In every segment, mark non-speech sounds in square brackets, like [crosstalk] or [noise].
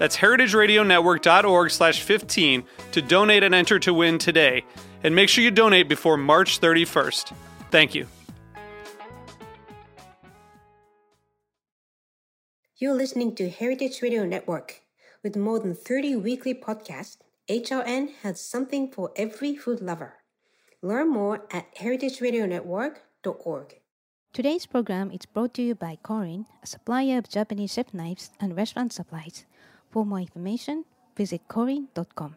That's heritageradionetwork.org slash 15 to donate and enter to win today. And make sure you donate before March 31st. Thank you. You're listening to Heritage Radio Network. With more than 30 weekly podcasts, HRN has something for every food lover. Learn more at heritageradionetwork.org. Today's program is brought to you by Korin, a supplier of Japanese chef knives and restaurant supplies. For more information, visit korin.com.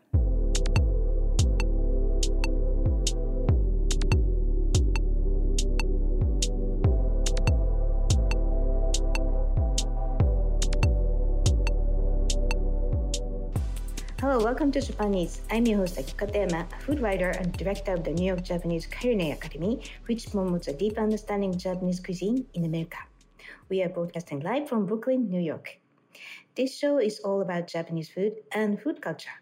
Hello, welcome to Japan Eats. I'm your host Aki Katayama, a food writer and director of the New York Japanese Culinary Academy, which promotes a deep understanding of Japanese cuisine in America. We are broadcasting live from Brooklyn, New York. This show is all about Japanese food and food culture.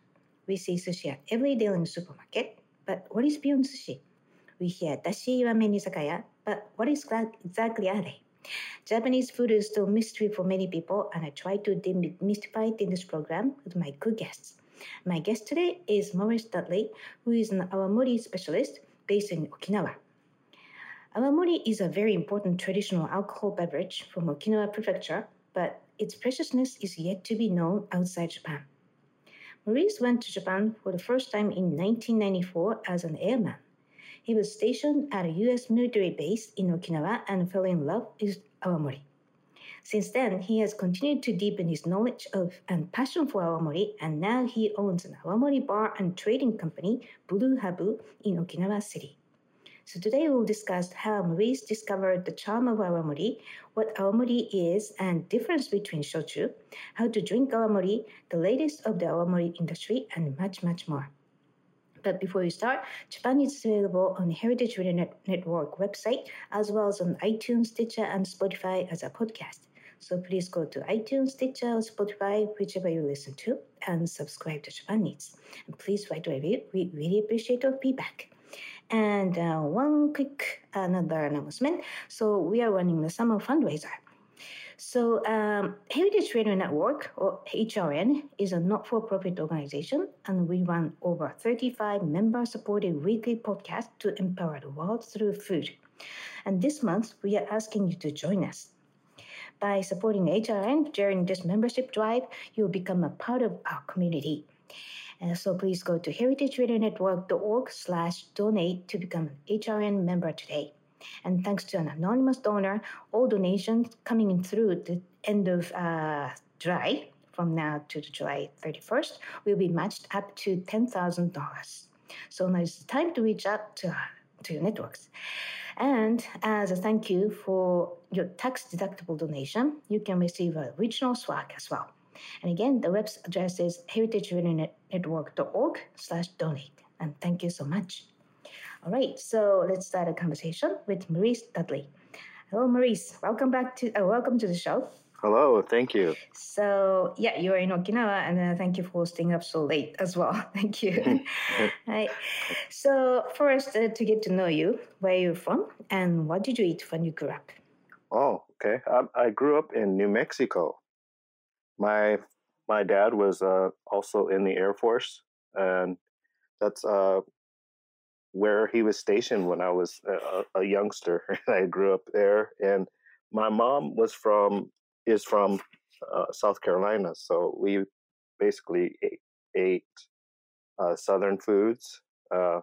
We see sushi at every day in the supermarket, but what is beyond sushi? We hear dashi ramen izakaya, but what is exactly are they? Japanese food is still a mystery for many people, and I try to demystify it in this program with my good guests. My guest today is Maurice Dudley, who is an awamori specialist based in Okinawa. Awamori is a very important traditional alcohol beverage from Okinawa Prefecture, but its preciousness is yet to be known outside Japan. Maurice went to Japan for the first time in 1994 as an airman. He was stationed at a U.S. military base in Okinawa and fell in love with awamori. Since then, he has continued to deepen his knowledge of and passion for awamori, and now he owns an awamori bar and trading company, Blue Habu, in Okinawa City. So today we'll discuss how Maurice discovered the charm of awamori, what awamori is and difference between shochu, how to drink awamori, the latest of the awamori industry, and much, much more. But before we start, Japan Eats available on Heritage Radio Net- Network website, as well as on iTunes, Stitcher, and Spotify as a podcast. So please go to iTunes, Stitcher, or Spotify, whichever you listen to, and subscribe to Japan Eats. And please write a review. We really appreciate your feedback. And uh, one quick another announcement. So we are running the summer fundraiser. So, um, Heritage Radio Network, or HRN, is a not for profit organization, and we run over 35 member supported weekly podcasts to empower the world through food. And this month, we are asking you to join us. By supporting HRN during this membership drive, you'll become a part of our community. And so please go to heritageradionetwork.org slash donate to become an HRN member today. And thanks to an anonymous donor, all donations coming in through the end of uh, July, from now to July 31st, will be matched up to $10,000. So now it's time to reach out to, to your networks. And as a thank you for your tax deductible donation, you can receive a regional swag as well. And again, the web address is heritageradionetwork.org slash donate. And thank you so much. All right, so let's start a conversation with Maurice Dudley. Hello, Maurice. Welcome back to uh, welcome to the show. Hello, thank you. So yeah, you're in Okinawa, and uh, thank you for staying up so late as well. [laughs] thank you. [laughs] right. So first, uh, to get to know you, where you're from, and what did you eat when you grew up? Oh, okay. I, I grew up in New Mexico. My my dad was uh, also in the Air Force, and that's uh, where he was stationed when I was a, a youngster. [laughs] I grew up there, and my mom was from is from uh, South Carolina, so we basically ate, ate uh, Southern foods. Uh,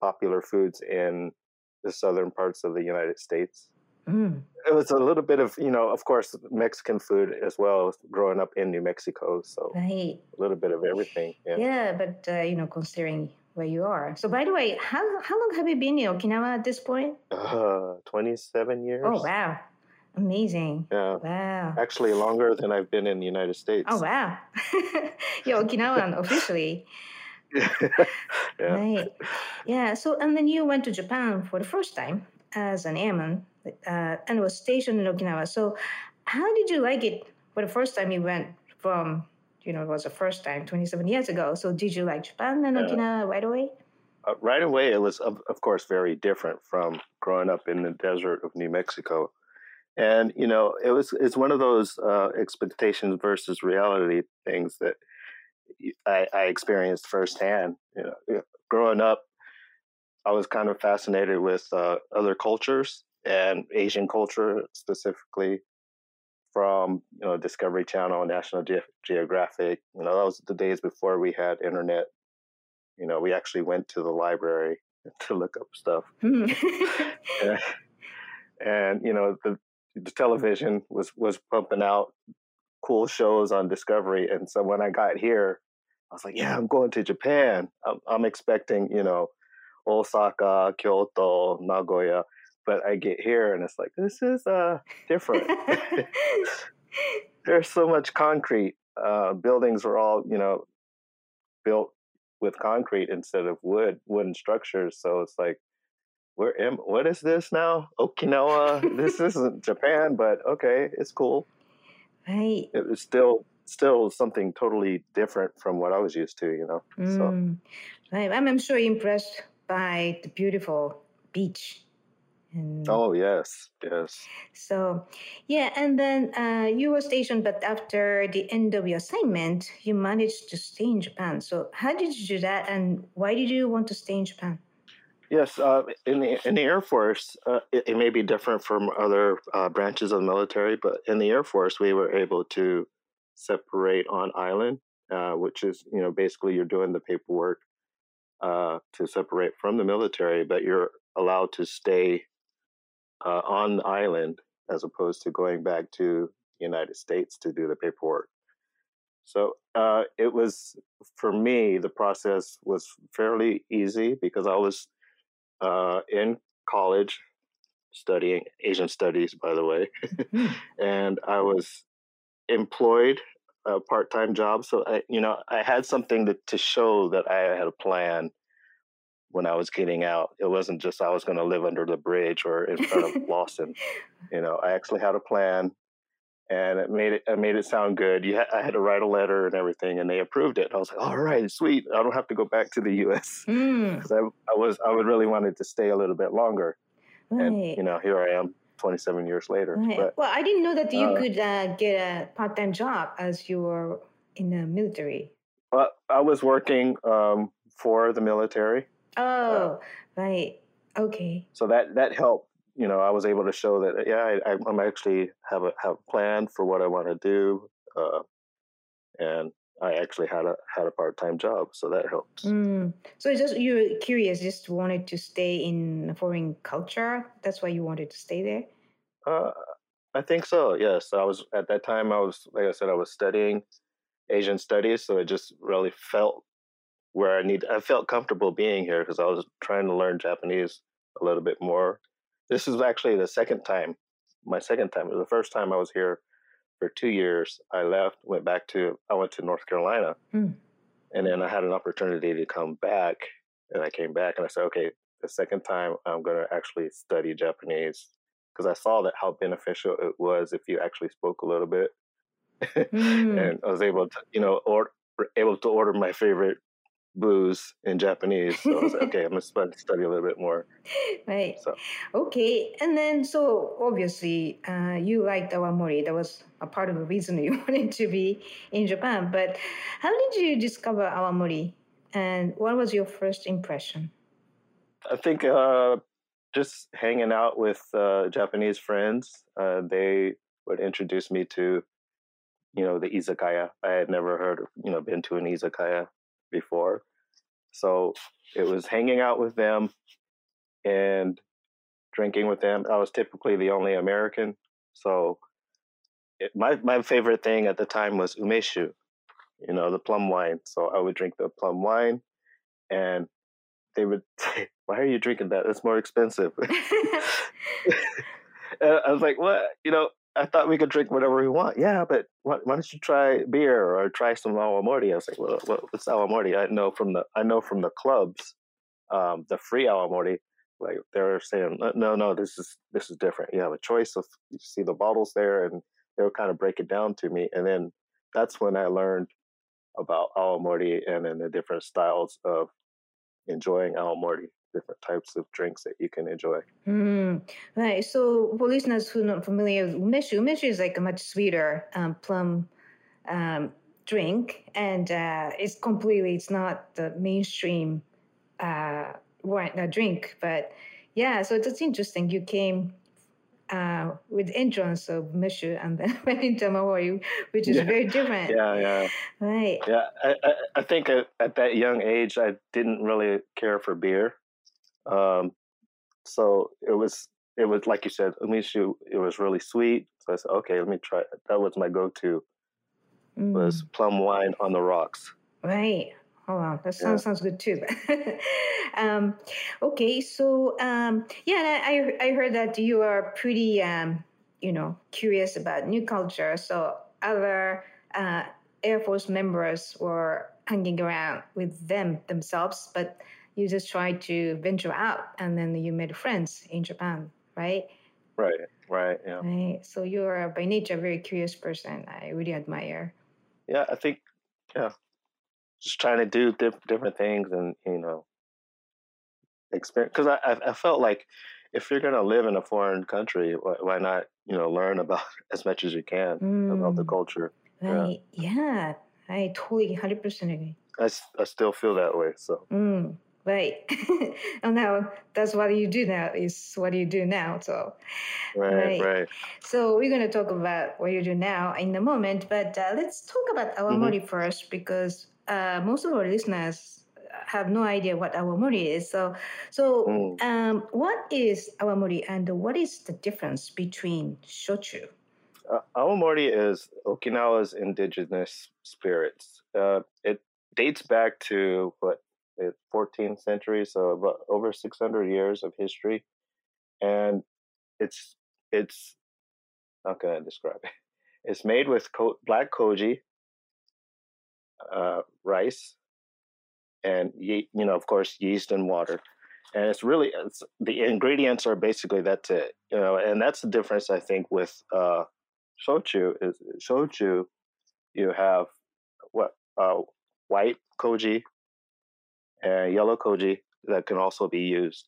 popular foods in the southern parts of the United States. Mm. It was a little bit of, you know, of course, Mexican food as well, growing up in New Mexico. So Right. a little bit of everything. Yeah. Yeah, but uh, you know, considering where you are. So, by the way, how how long have you been in Okinawa at this point? Uh, 27 years. Oh wow, amazing! Yeah. Wow. Actually, longer than I've been in the United States. Oh wow, [laughs] you're Okinawan [laughs] officially, [laughs] yeah. right? Yeah. So, and then you went to Japan for the first time as an airman, uh, and was stationed in Okinawa. So, how did you like it for the first time you went from? You know, it was the first time 27 years ago. So, did you like Japan and. Okinawa right away? Uh, right away, it was, of, of course, very different from growing up in the desert of New Mexico. And, you know, it was, it's one of those uh, expectations versus reality things that I, I experienced firsthand. You know, growing up, I was kind of fascinated with uh, other cultures and Asian culture specifically from, you know, Discovery Channel, National Ge- Geographic. You know, that was the days before we had internet you know, we actually went to the library [laughs] to look up stuff. Hmm. And, and you know, the the television was was pumping out cool shows on Discovery, and so when I got here, I was like, "Yeah, I'm going to Japan. I'm, I'm expecting, you know, Osaka, Kyoto, Nagoya." But I get here, and it's like this is uh different. [laughs] [laughs] There's so much concrete. Uh, buildings were all, you know, built with concrete instead of wood, wooden structures. So it's like, where am? What is this now? Okinawa. this [laughs] isn't Japan, but okay, it's cool. right. It was still still something totally different from what I was used to. You know. So Mm, right. I'm, I'm sure impressed by the beautiful beach. And oh yes, yes. so, yeah, and then uh, you were stationed, but after the end of your assignment, you managed to stay in Japan. So, how did you do that, and why did you want to stay in Japan? Yes, uh, in the in the Air Force, uh, it, it may be different from other uh, branches of the military, but in the Air Force, we were able to separate on island, uh, which is you know basically you're doing the paperwork uh, to separate from the military, but you're allowed to stay uh, on the island as opposed to going back to the United States to do the paperwork. So uh, it was for me the process was fairly easy because I was uh, in college studying Asian studies, by the way, Mhm. [laughs] and I was employed a part-time job. So I, you know, I had something to, to show that I had a plan when I was getting out. It wasn't just I was going to live under the bridge or in front of [laughs] Lawson. You know, I actually had a plan, and it made it. I made it sound good. You ha- I had to write a letter and everything, and they approved it. I was like, all right, sweet. I don't have to go back to the U.S. Mm, because I, I was I would really wanted to stay a little bit longer, and you know here I am, 27 years later. Right. But well, I didn't know that you uh, could uh, get a part-time job as you were in the military. but I was working um, for the military, Oh, right. Okay. so that that helped. You know, I was able to show that yeah, I, I'm actually have a have a plan for what I want to do, uh, and I actually had a had a part time job, so that helps. Mm. So it's just you're curious, just wanted to stay in a foreign culture. That's why you wanted to stay there. Uh, I think so. Yes, I was at that time. I was like I said, I was studying Asian studies, so it just really felt where I need. I felt comfortable being here because I was trying to learn Japanese a little bit more. This is actually the second time. My second time. was The first time I was here for two years. I left, went back to. I went to North Carolina, Hmm. and then I had an opportunity to come back, and I came back, and I said, okay, the second time I'm going to actually study Japanese because I saw that how beneficial it was if you actually spoke a little bit, [laughs] Mm. and I was able to, you know, or able to order my favorite booze in Japanese. So I was like, [laughs] okay, I'm gonna study a little bit more. Right. So Okay. And then, so obviously, uh, you liked awamori. That was a part of the reason [laughs] you wanted to be in Japan. But how did you discover awamori? And what was your first impression? I think uh, just hanging out with uh, Japanese friends, uh, they would introduce me to, you know, the izakaya. I had never heard, of, you know, been to an izakaya before. So it was hanging out with them and drinking with them. I was typically the only American. So it, my, my favorite thing at the time was umeshu, you know, the plum wine. So I would drink the plum wine and they would say, [laughs] why are you drinking that? It's more expensive. [laughs] [laughs] I was like, what? You know, I thought we could drink whatever we want. Yeah, but why, why don't you try beer or try some awamori? I was like, well, what's awamori? I know from the I know from the clubs, um, the free awamori. Like they're saying, no, no, this is this is different. You have a choice of you see the bottles there, and they would kind of break it down to me, and then that's when I learned about awamori and then the different styles of enjoying awamori different types of drinks that you can enjoy. Mm, right. So for listeners who are not familiar with umeshu, umeshu is like a much sweeter um, plum um, drink, and uh, it's completely it's not the mainstream uh, wine uh, drink, but yeah. So it's interesting. You came uh, with entrance of umeshu and then [laughs] went into awamori, which is Yeah. very different. Yeah, yeah, Right. yeah. I, I, I think at, at that young age, I didn't really care for beer. Um, so it was, it was like you said, umeshu. It was really sweet. So I said, okay, let me try. it. That was my go-to was Mm, plum wine on the rocks. right. Oh wow, that sounds sounds good too. [laughs] um, okay, so um, yeah, and I I heard that you are pretty um, you know curious about new culture. So other uh, Air Force members were hanging around with them themselves, but you just tried to venture out, and then you made friends in Japan, right? Right, right. Yeah, Right. So you're by nature a very curious person. I really admire. yeah. I think, yeah, just trying to do diff- different things and you know, experience. Because I, I felt like if you're gonna live in a foreign country, why, why not you know learn about [laughs] as much as you can about the Mm, culture. Yeah. right. Yeah. I totally 100% agree. I, I still feel that way. So Mm, right. and now that's what you do now is what you do now. So, right, right. right. So we're going to talk about what you do now in a moment, but uh, let's talk about awamori first because uh, most of our listeners have no idea what awamori is. So, so Mm. um, what is awamori and what is the difference between shochu? Uh, awamori is Okinawa's indigenous spirits. Uh, it dates back to what the 14th century, so about over 600 years of history, and it's it's can I describe it? [laughs] It's made with ko- black koji, uh, rice, and ye- you know, of course, yeast and water. And it's really it's, the ingredients are basically that's it, you know, and that's the difference I think with uh, shochu is shochu. You have what uh, white koji and yellow koji that can also be used,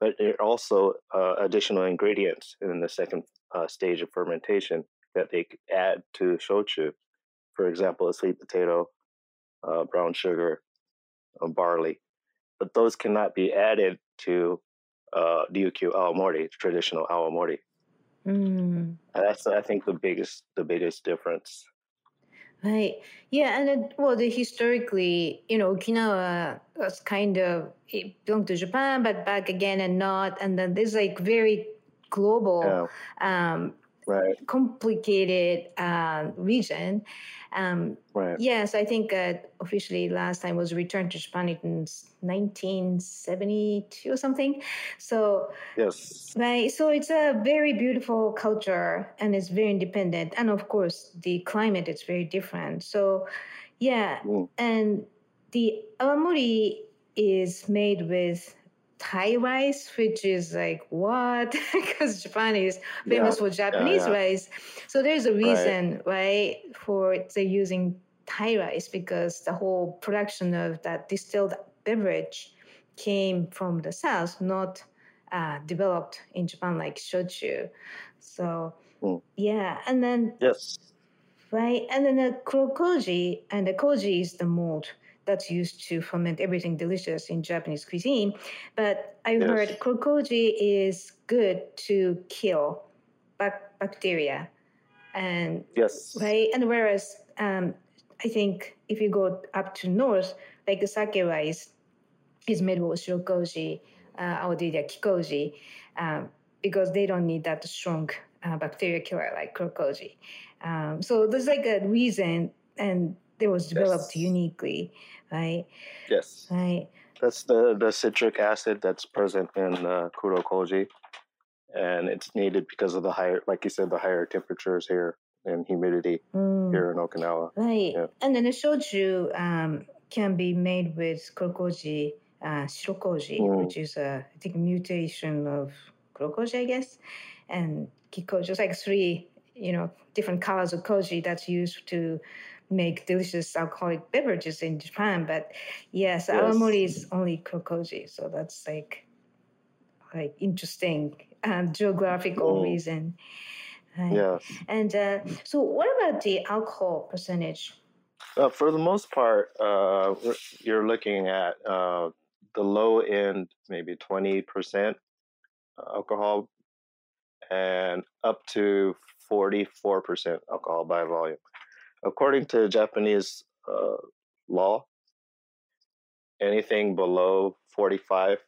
but there are also uh, additional ingredients in the second uh, stage of fermentation that they add to shochu. For example, a sweet potato, uh, brown sugar, uh, barley, but those cannot be added to uh, ryukyu awamori, traditional awamori. Mm. And that's I think the biggest the biggest difference. Right. Yeah, and then, well, the historically, you know, Okinawa was kind of it belonged to Japan, but back again and not, and then there's like very global, Yeah, um, right, complicated uh, region. Um, right. yes, I think uh, officially last time was returned to Japan in 1972 or something. So Yes, Right. So it's a very beautiful culture and it's very independent. And of course, the climate is very different. So, yeah. Mm. And the awamori is made with Thai rice, which is like what? [laughs] Because Japan is yeah, famous for Japanese yeah. rice. So there's a reason, right, for they using Thai rice because the whole production of that distilled beverage came from the south, not uh, developed in Japan like shochu. So Mm. yeah, and then yes, right, and then the kurokoji, and the koji is the mold that's used to ferment everything delicious in Japanese cuisine. But I heard yes, kurokoji is good to kill bac- bacteria, and yes, right, and whereas um, I think if you go up to north, like the sake rice, is made with shirokoji uh, or the kikoji um, because they don't need that strong uh, bacteria killer like kurokoji. Um, so there's like a reason, and it was developed Yes. uniquely, right? Yes. Right. That's the, the citric acid that's present in uh, kurokoji. And it's needed because of the higher, like you said, the higher temperatures here and humidity Mm. here in Okinawa. Right. Yeah. And then the shochu um, can be made with kurokoji, uh, shirokoji, Mm. which is a, I think, mutation of kurokoji, I guess, and kikoji. It's like three, you know, different colors of koji that's used to make delicious alcoholic beverages in Japan. But yes, Yes. awamori is only kurokoji, so that's like, like interesting uh, geographical Mm. reason. Right. Yeah. And uh, so, what about the alcohol percentage? Uh, for the most part, uh, you're looking at uh, the low end, maybe 20% alcohol, and up to 44% alcohol by volume. According to Japanese uh, law, anything below 45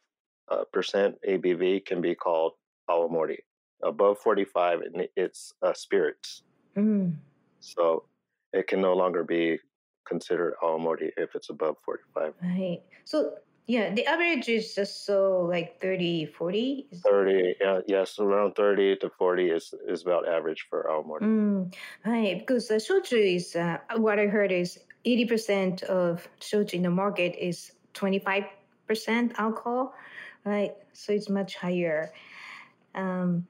uh, percent ABV can be called awamori. Above 45, it- it's uh, spirits. Mm, So it can no longer be considered awamori if it's above 45. right. So, yeah, the average is just so like 30, 40. Is- 30, uh, yes, around 30 to 40 is, is about average for awamori. Mm, right. Because uh, shochu is, uh, what I heard is 80% of shochu in the market is 25% alcohol, right? So it's much higher. Um,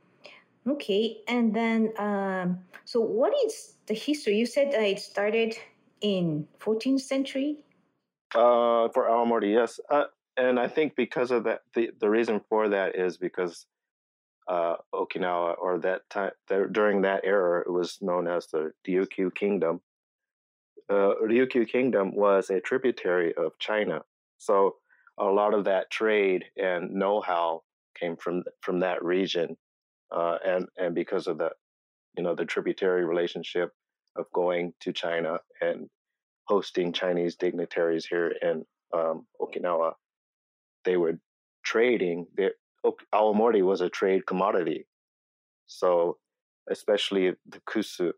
okay. And then, um, so what is the history? You said it started in 14th century? Uh, for awamori, yes. Uh, and I think because of that, the, the reason for that is because uh, Okinawa, or that time, there, during that era, it was known as the Ryukyu Kingdom. Uh, Ryukyu Kingdom was a tributary of China, so a lot of that trade and know-how came from from that region, uh, and and because of the, you know, the tributary relationship of going to China and hosting Chinese dignitaries here in um, Okinawa, they were trading. Their ok- awamori was a trade commodity, so especially the kusu,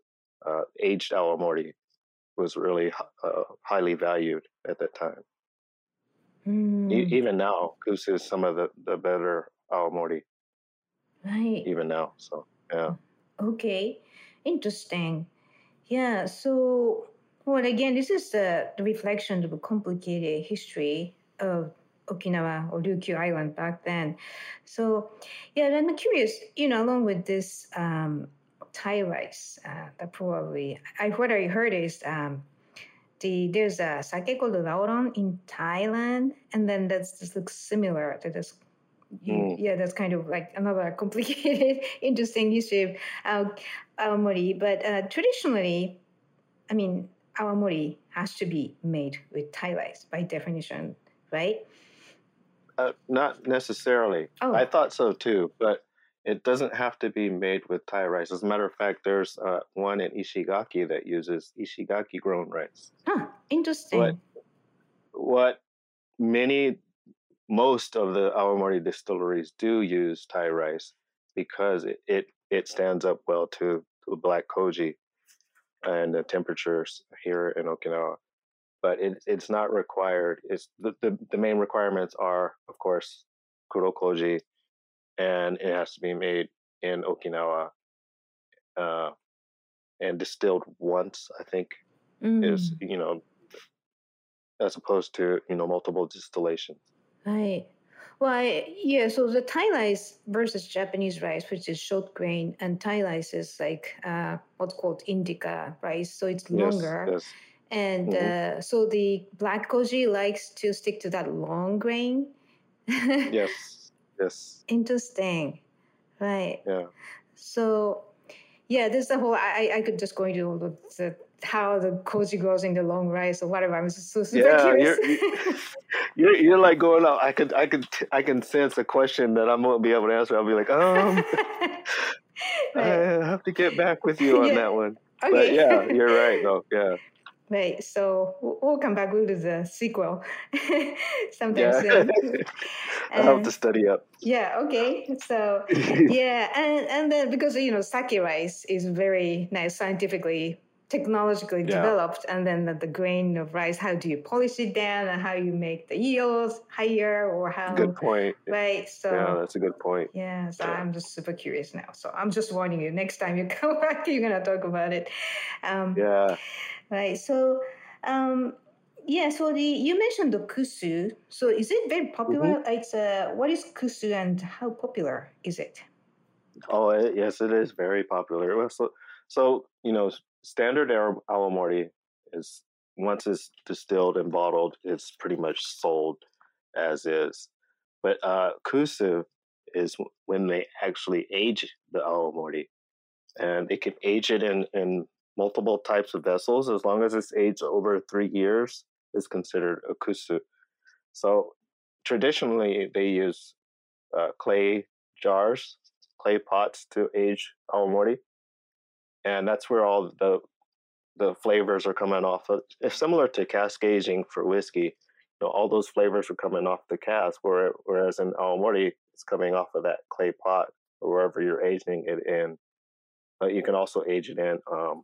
uh, aged awamori, was really uh, highly valued at that time. Mm, E- even now, kusu is some of the, the better awamori. right. Even now, so yeah. Okay, interesting. Yeah, so, well, again, this is the, reflection of a complicated history of Okinawa or Ryukyu Island back then. So, yeah, I'm curious, you know, along with this um, Thai rice, uh, that probably, I, what I heard is um, the there's a sake called Laoran in Thailand, and then that's this looks similar to this. You, Mm. Yeah, that's kind of like another [laughs] complicated, interesting history of uh, awamori. But uh, traditionally, I mean, awamori has to be made with Thai rice by definition, right? Uh, not necessarily. Oh. I thought so too, but it doesn't have to be made with Thai rice. As a matter of fact, there's uh, one in Ishigaki that uses Ishigaki grown rice. Huh, interesting. What? What many, most of the awamori distilleries do use Thai rice because it, it, it stands up well to, to black koji and the temperatures here in Okinawa. But it, it's not required. It's the, the, the main requirements are, of course, kurokoji, and it has to be made in Okinawa uh, and distilled once, I think, is, Mm, you know, as opposed to, you know, multiple distillations. right. Well, I, yeah. So the Thai rice versus Japanese rice, which is short grain, and Thai rice is like uh, what's called indica rice, so it's longer. yes. And Mhm. uh, so the black koji likes to stick to that long grain. [laughs] Yes, yes, Interesting. Right. yeah. So, yeah, this is the whole. I I could just go into the, the how the koji grows in the long rice or whatever. I'm so so super Yeah, curious. you're- [laughs] [laughs] You're, you're like going out. I could, I could, I can sense a question that I won't be able to answer. I'll be like, um. [laughs] I have to get back with you on Yeah. that one. Okay. But yeah, you're right though. Yeah, Right. So we'll come back. We'll do the sequel sometime soon. I have to study up. Yeah. Okay. So yeah, and and then because you know sake rice is very nice scientifically technologically yeah. developed and then the, the, grain of rice how do you polish it down and how you make the yields higher or how good point right so yeah that's a good point yeah so yeah. i'm just super curious now so i'm just warning you next time you [laughs] come back you're gonna talk about it um, yeah right so um, yeah, so the you mentioned the kusu. So is it very popular? Mm-hmm. It's uh, what is kusu and how popular is it? Oh it, yes, it is very popular. So, so you know, standard awamori is once it's distilled and bottled, it's pretty much sold as is. But uh, kusu is when they actually age the awamori, and they can age it in in multiple types of vessels as long as it's aged over three years is considered a kusu. So traditionally they use uh, clay jars, clay pots to age awamori, and that's where all the the flavors are coming off of. It's similar to cask aging for whiskey. You know, all those flavors are coming off the cask, whereas in awamori, it's coming off of that clay pot or wherever you're aging it in. But you can also age it in. Um,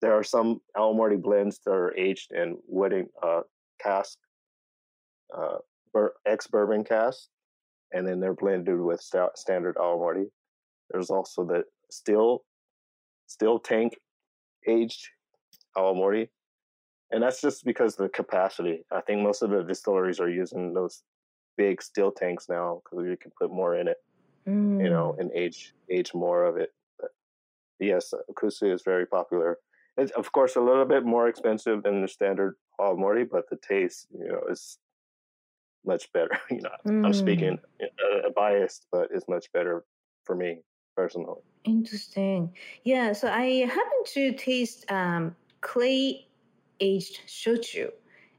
there are some awamori blends that are aged in wooden uh, cask, uh, ex bourbon cask, and then they're blended with st- standard awamori. There's also the still still tank aged awamori, and that's just because the capacity. I think most of the distilleries are using those big steel tanks now because you can put more in it, mm. you know, mm. and age age more of it. But yes, kusu is very popular. It's of course a little bit more expensive than the standard awamori, but the taste, you know, is much better. [laughs] you know, mm. I'm speaking uh, biased, but it's much better for me personally. Interesting. Yeah. So I happened to taste um, clay aged shochu.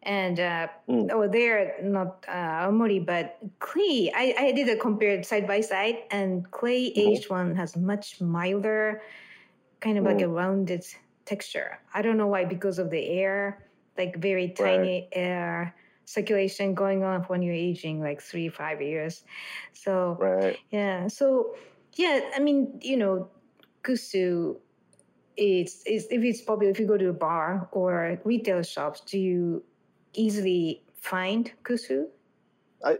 And uh, mm. oh, they're not uh, awamori, but clay. I, I did a compared side by side, and clay mm-hmm. aged mm-hmm. one has much milder, kind of mm. like a rounded texture. I don't know why, because of the air, like very tiny right. air circulation going on when you're aging like three, five years. So, right. yeah. So, yeah, I mean, you know, kusu is, is if it's popular, if you go to a bar or retail shops, do you easily find kusu? I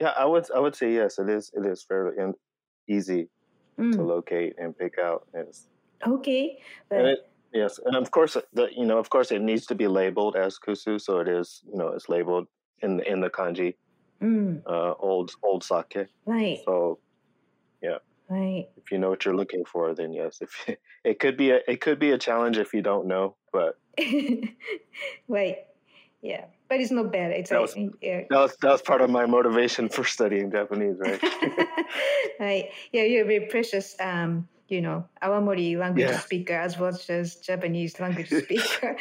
yeah, I would I would say yes. It is it is fairly easy mm. to locate and pick out. It's, okay, but and it, yes, and of course the you know of course it needs to be labeled as kusu, so it is you know it's labeled in the in the kanji, mm. uh, old old sake. Right. So yeah. Right. If you know what you're looking for, then yes. If [laughs] it could be a it could be a challenge if you don't know, but [laughs] right. Yeah, but it's not bad. It's that was, yeah. that was that was part of my motivation [laughs] for studying Japanese, right? right. Yeah, you're very precious. Um, you know, awamori language yeah. speaker as well as Japanese language speaker.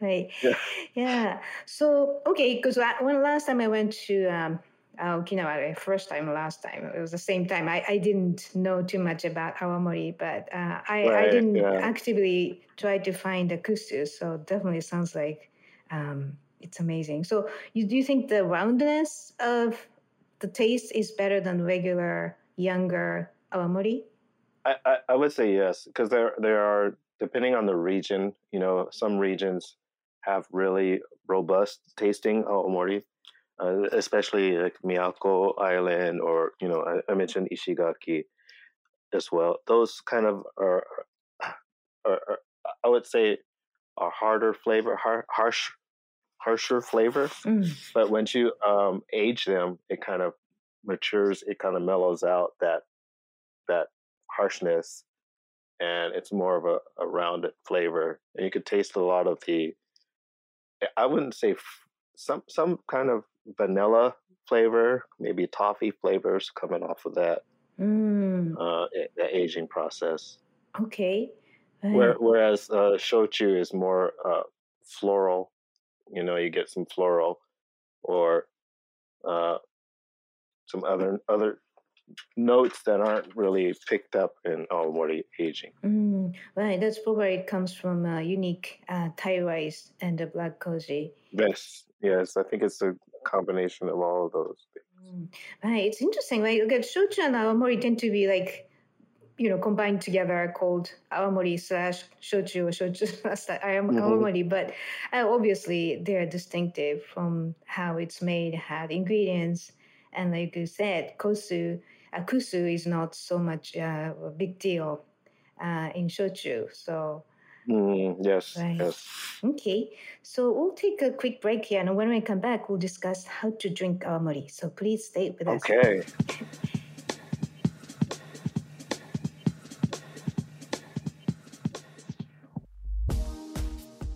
right. Yeah. Yeah. So okay, because when last time I went to um, uh, Okinawa, first time, last time. It was the same time. I, I didn't know too much about awamori, but uh, I, right, I didn't yeah. actively try to find the kusu. So definitely sounds like um, it's amazing. So you, do you think the roundness of the taste is better than regular younger awamori? I, I, I would say yes, because there there are depending on the region. You know, some regions have really robust tasting awamori uh, especially like Miyako Island or you know I, I, mentioned Ishigaki as well. Those kind of are, are, are I would say a harder flavor, har- harsh, harsher flavor. Mm. But once you um, age them, it kind of matures. It kind of mellows out that that harshness, and it's more of a, a rounded flavor. And you could taste a lot of the. I wouldn't say some some kind of vanilla flavor, maybe toffee flavors coming off of that mm. uh, the aging process. Okay. Where, whereas uh, shochu is more uh, floral, you know, you get some floral or uh, some other other notes that aren't really picked up in awamori aging. Mm. Right, that's probably it comes from uh, unique uh, Thai rice and the black koji. Yes, yes, I think it's a combination of all of those. Mm, right, it's interesting. Like, okay, shochu and awamori tend to be like, you know, combined together called awamori slash shochu or shochu slash [laughs] awamori. But uh, obviously, they're distinctive from how it's made, how the ingredients, and like you said, kosu, uh, kusu is not so much uh, a big deal uh, in shochu. So. Mm, yes, Right. yes. Okay, so we'll take a quick break here, and when we come back, we'll discuss how to drink awamori. So please stay with us. Okay.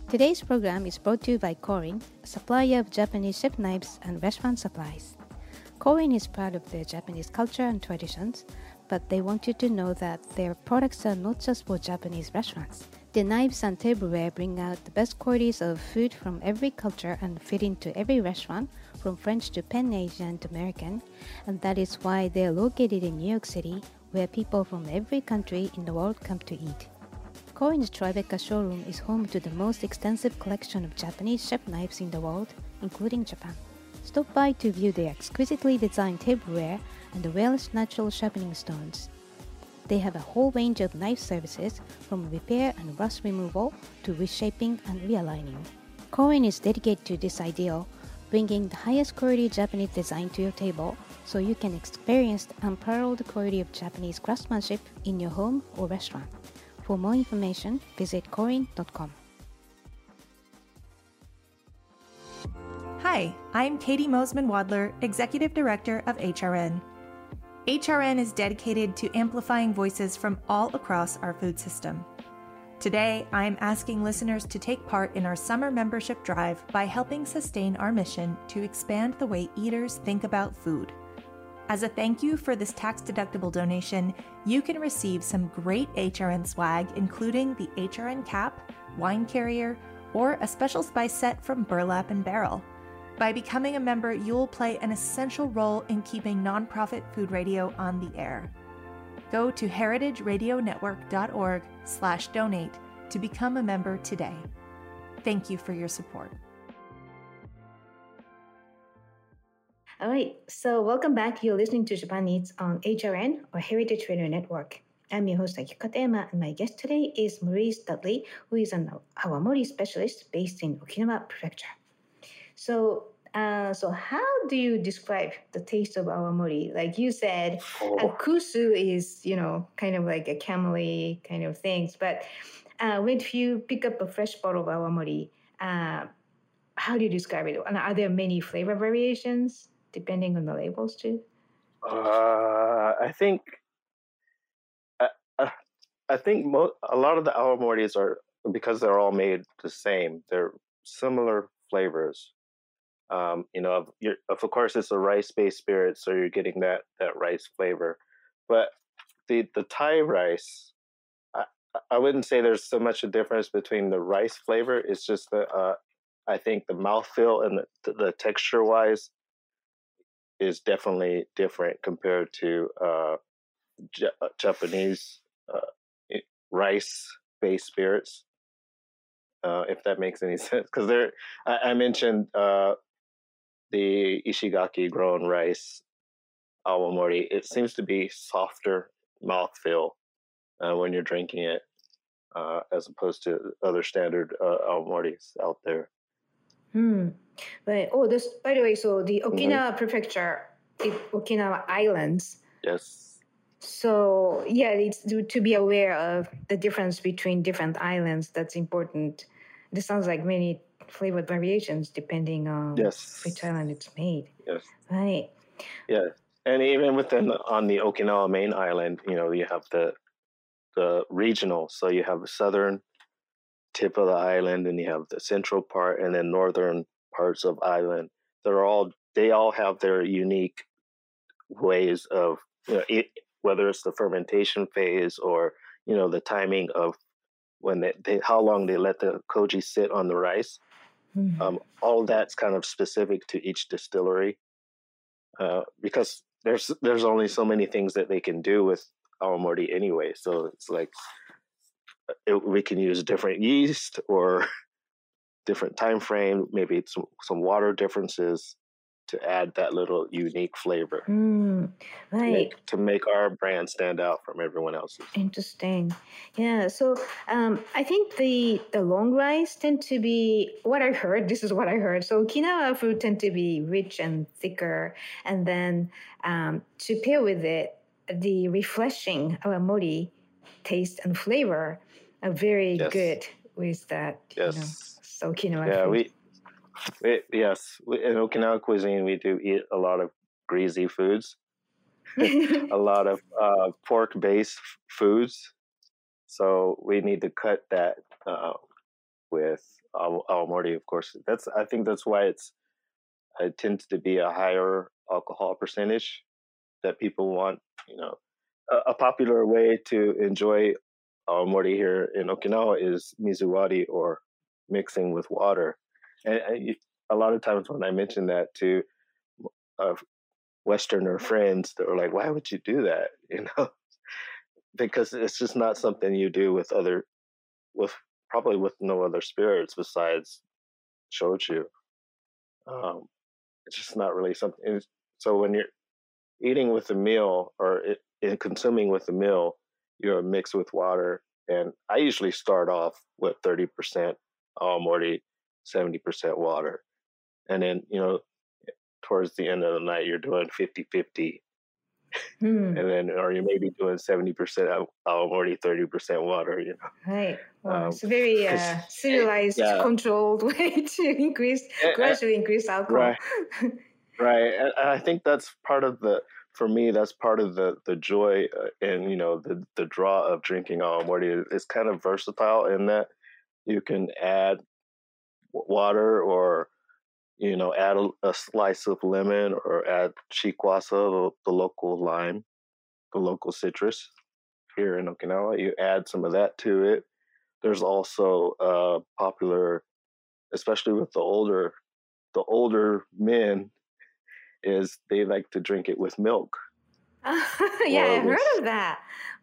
Today's program is brought to you by Korin, a supplier of Japanese chef knives and restaurant supplies. Korin is proud of their Japanese culture and traditions, but they want you to know that their products are not just for Japanese restaurants. Their knives and tableware bring out the best qualities of food from every culture and fit into every restaurant, from French to Pan Asian to American, and that is why they are located in New York City, where people from every country in the world come to eat. Korin's Tribeca showroom is home to the most extensive collection of Japanese chef knives in the world, including Japan. Stop by to view the exquisitely designed tableware and the rarest natural sharpening stones. They have a whole range of knife services from repair and rust removal to reshaping and realigning. Korin is dedicated to this ideal, bringing the highest quality Japanese design to your table so you can experience the unparalleled quality of Japanese craftsmanship in your home or restaurant. For more information, visit korin.com. Hi, I'm Caity Moseman Wadler, Executive Director of HRN. HRN is dedicated to amplifying voices from all across our food system. Today, I'm asking listeners to take part in our summer membership drive by helping sustain our mission to expand the way eaters think about food. As a thank you for this tax deductible donation, you can receive some great HRN swag, including the HRN cap, wine carrier, or a special spice set from Burlap and Barrel. By becoming a member, you'll play an essential role in keeping nonprofit food radio on the air. Go to heritageradionetwork.org slash donate to become a member today. Thank you for your support. All right, so welcome back. You're listening to Japan Eats on HRN or Heritage Radio Network. I'm your host, Aki Katayama, and my guest today is Maurice Dudley, who is an awamori specialist based in Okinawa Prefecture. So, uh, so how do you describe the taste of awamori? Like you said, Oh, uh, kusu is, you know, kind of like a camely kind of things. But uh, when you pick up a fresh bottle of awamori, uh, how do you describe it? And are there many flavor variations depending on the labels too? Uh, I think I, I, I think mo- a lot of the awamoris are because they're all made the same. They're similar flavors. Um, you know, of, course, it's a rice-based spirit, so you're getting that that rice flavor. But the the Thai rice, I, I wouldn't say there's so much a difference between the rice flavor. It's just the uh, I think the mouthfeel and the, the texture wise is definitely different compared to uh, Ja- uh, Japanese uh, rice-based spirits. Uh, if that makes any [laughs] sense, because there, I, I mentioned uh, the Ishigaki grown rice awamori. It seems to be softer mouthfeel uh, when you're drinking it, uh, as opposed to other standard uh, awamoris out there. Hmm. Right. Oh, this. By the way, so the Mhm. Okinawa Prefecture, the Okinawa Islands. Yes. So yeah, it's to, to be aware of the difference between different islands. That's important. This sounds like many flavored variations depending on Yes. which island it's made. Yes. Right. Yeah, and even within the, on the Okinawa main island, you know, you have the the regional. So you have the southern tip of the island, and you have the central part, and then northern parts of island. They're all they all have their unique ways of you know, it, whether it's the fermentation phase or you know the timing of when they, they how long they let the koji sit on the rice Mhm. um, all that's kind of specific to each distillery uh, because there's there's only so many things that they can do with awamori anyway so it's like it, we can use different yeast or [laughs] different time frame, maybe some some water differences to add that little unique flavor. Mm, to right. make, to make our brand stand out from everyone else's. Interesting. Yeah. So um, I think the the long rice tend to be what I heard. This is what I heard. So Okinawa food tend to be rich and thicker, and then um, to pair with it, the refreshing awamori taste and flavor are very Yes. good with that. You know, Yes. so Okinawa Yeah, food. we, we yes, in Okinawa cuisine we do eat a lot of greasy foods, [laughs] a lot of uh, pork-based foods. So we need to cut that uh, with aw- awamori, of course. That's I think that's why it's it tends to be a higher alcohol percentage that people want. You know, a, a popular way to enjoy awamori here in Okinawa is mizuwari or mixing with water. And I, a lot of times when I mention that to uh, Westerner friends, they're like, "Why would you do that?" [laughs] You know, because it's just not something you do with other, with probably with no other spirits besides shochu. Um, it's just not really something. So when you're eating with a meal or it, in consuming with a meal, you're mixed with water. And I usually start off with 30% alum um, already 70% water. And then, you know, towards the end of the night, you're doing 50 50. Hmm. And then, or you may be doing 70% al- already 30% water, you know. Right. Well, um, it's a very [laughs] uh, civilized, yeah. controlled [laughs] way to increase, eh, eh. gradually increase alcohol. Right. right. And I think that's part of the, for me, that's part of the the joy uh, and you know the the draw of drinking awamori. It's kind of versatile in that you can add water or you know add a, a slice of lemon or add shikwasa the, the local lime the local citrus here in okinawa you add some of that to it there's also uh popular especially with the older the older men is they like to drink it with milk [laughs] yeah, Or I heard of that.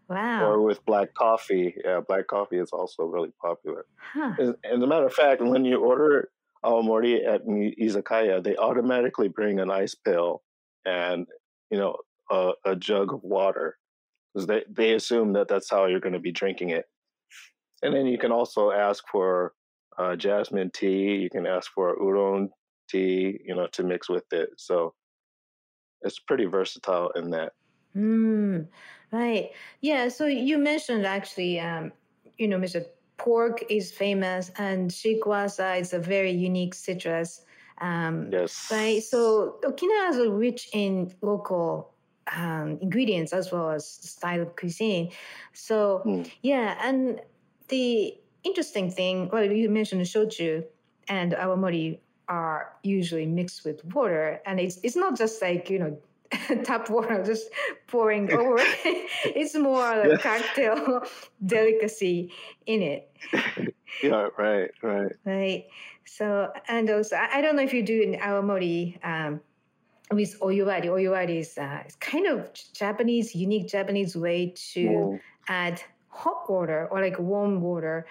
Wow. or with black coffee. Yeah, black coffee is also really popular. huh. As, as a matter of fact, when you order awamori at izakaya, they automatically bring an ice pail and you know a, a jug of water because they they assume that that's how you're going to be drinking it. And then you can also ask for uh, jasmine tea. You can ask for oolong tea, you know, to mix with it. So it's pretty versatile in that. Mm, right. Yeah. So you mentioned actually, um, you know, Mr. Pork is famous, and shikwasa is a very unique citrus. Um, Yes. Right. So Okinawa is rich in local um, ingredients as well as style of cuisine. So Mm. yeah, and the interesting thing, well, you mentioned shochu and awamori are usually mixed with water, and it's it's not just like you know. [laughs] tap water just pouring [laughs] over it. [laughs] it's more a Yeah. cocktail delicacy in it Yeah. Right. Right. Right. So, and also, I, don't know if you do in awamori um, with oyuwari. Oyuwari is uh, it's kind of Japanese, unique Japanese way to Mm. add hot water or like warm water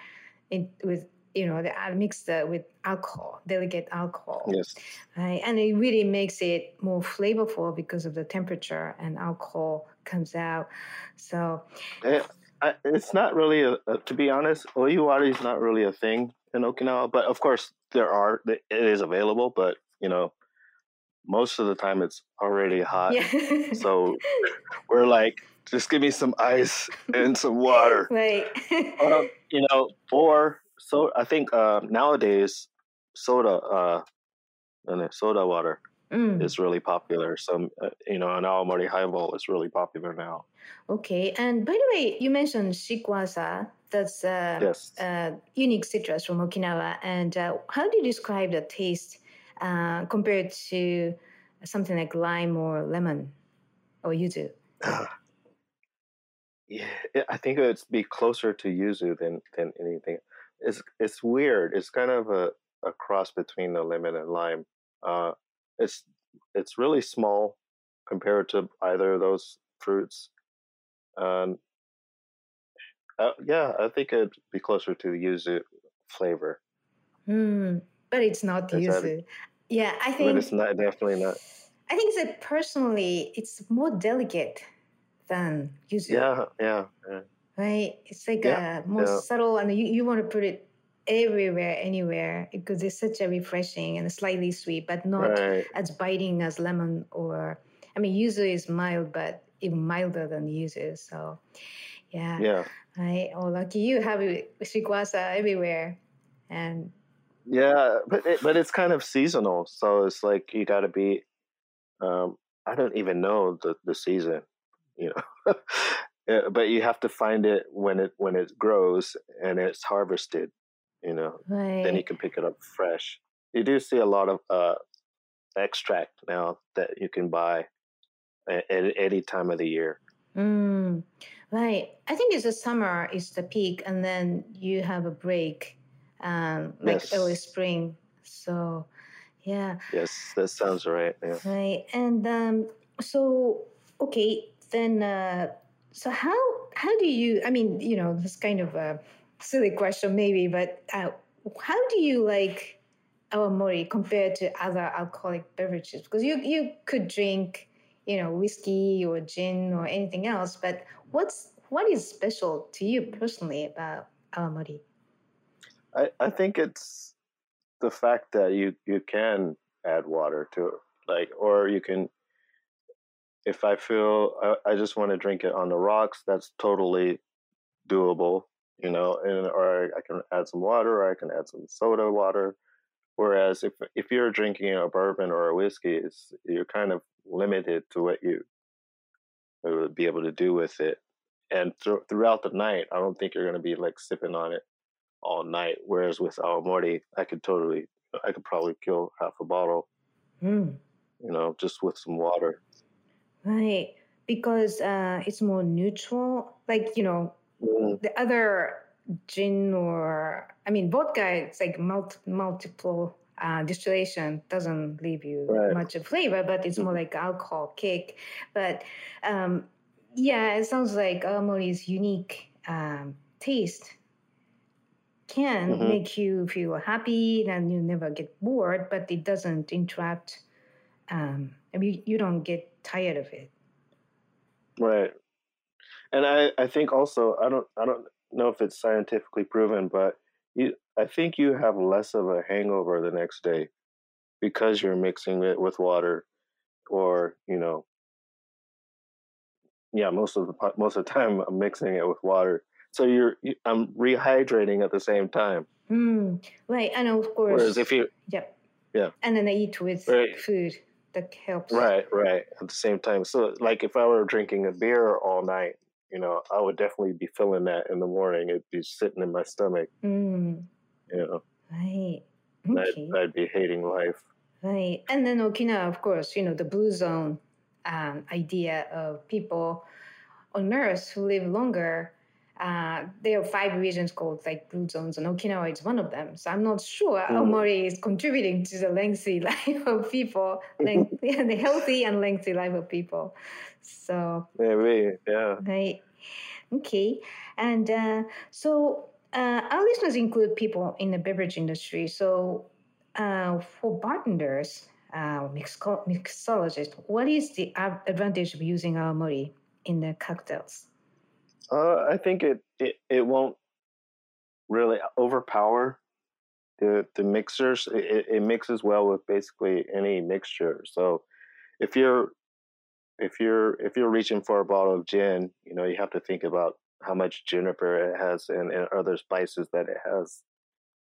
in, with, you know, the, uh, mixed uh, with alcohol, delicate alcohol. Yes. Right. And it really makes it more flavorful because of the temperature and alcohol comes out. So, Eh, I, it's not really a, a- to be honest, oyuwari is not really a thing in Okinawa, but of course there are it is available, but you know, most of the time it's already hot. yeah. So we're like, just give me some ice [laughs] and some water. right. Um, you know, or so I think uh, nowadays soda, uh, and soda water Mm. is really popular. So uh, you know, an awamori highball is really popular now. Okay, and by the way, you mentioned shikwasa. That's uh, Yes. uh, unique citrus from Okinawa. And uh, how do you describe the taste uh, compared to something like lime or lemon or yuzu? Yeah, I think it'd be closer to yuzu than than anything. It's it's weird. It's kind of a, a cross between the lemon and lime. Uh, it's it's really small compared to either of those fruits. Um, Uh, yeah, I think it'd be closer to the yuzu flavor. Mm, but it's not that- yuzu. Yeah, I But think it's not definitely not. I think that personally, it's more delicate than yuzu. Yeah, yeah, yeah. right? It's like Yeah, a more yeah. subtle, and you, you want to put it everywhere, anywhere, because it's such a refreshing and slightly sweet, but not Right. as biting as lemon or, I mean, yuzu is mild, but even milder than yuzu. So, yeah, Yeah. right. Oh, lucky you have shikwasa everywhere, and Yeah, but it, but it's kind of seasonal, so it's like you got to be. Um, I don't even know the the season, you know, [laughs] but you have to find it when it when it grows and it's harvested, you know. right. Then you can pick it up fresh. You do see a lot of uh, extract now that you can buy at, at any time of the year. Mm, right. I think it's the summer is the peak, and then you have a break, um, like Yes. early spring. So, yeah. Yes, that sounds right. Yeah. Right. And um, so, okay, then, uh, so how how do you? I mean, you know, this kind of a silly question, maybe, but uh, how do you like awamori compared to other alcoholic beverages? Because you you could drink, you know, whiskey or gin or anything else, but what's what is special to you personally about awamori? I, I think it's the fact that you you can add water to it, like, or you can. If I feel I, I just want to drink it on the rocks, that's totally doable, you know. And or I can add some water, or I can add some soda water. Whereas if if you're drinking a bourbon or a whiskey, it's, you're kind of limited to what you would be able to do with it. And thr- throughout the night, I don't think you're going to be like sipping on it all night. Whereas with Awamori, I could totally, I could probably kill half a bottle, Mm. you know, just with some water. Right. Because uh, it's more neutral. Like, you know, Mm, the other gin or, I mean, vodka, it's like multi- multiple uh, distillation, doesn't leave you Right. much of flavor, but it's more like alcohol kick. But um, yeah, it sounds like Awamori's unique um, taste can Mhm. make you feel happy and you never get bored, but it doesn't interrupt. Um, I mean, you don't get tired of it. right. And I, I think also, I don't, I don't know if it's scientifically proven, but you, I think you have less of a hangover the next day because you're mixing it with water, or you know, yeah, most of the most of the time I'm mixing it with water. So you're, you, I'm rehydrating at the same time. Mm, right, and of course, Whereas if you, yep, Yeah. and then I eat with Right. food that helps. Right, right. At the same time. So like if I were drinking a beer all night, you know, I would definitely be feeling that in the morning. It'd be sitting in my stomach, Mm, you know. right. Okay. I'd, I'd be hating life. Right. And then Okinawa, of course, you know, the blue zone um, idea of people on Earth who live longer. Uh, there are five regions called like blue zones, and Okinawa is one of them. So I'm not sure Mhm. Awamori is contributing to the lengthy [laughs] life of people, length, [laughs] the healthy and lengthy life of people. So Maybe, yeah. Right. Okay. And uh, so uh, our listeners include people in the beverage industry. So uh, for bartenders, uh, mixco- mixologists, what is the advantage of using awamori in the cocktails? Uh, I think it, it, it won't really overpower the the mixers. It- it mixes well with basically any mixture. So if you're if you're if you're reaching for a bottle of gin, you know you have to think about how much juniper it has and, and other spices that it has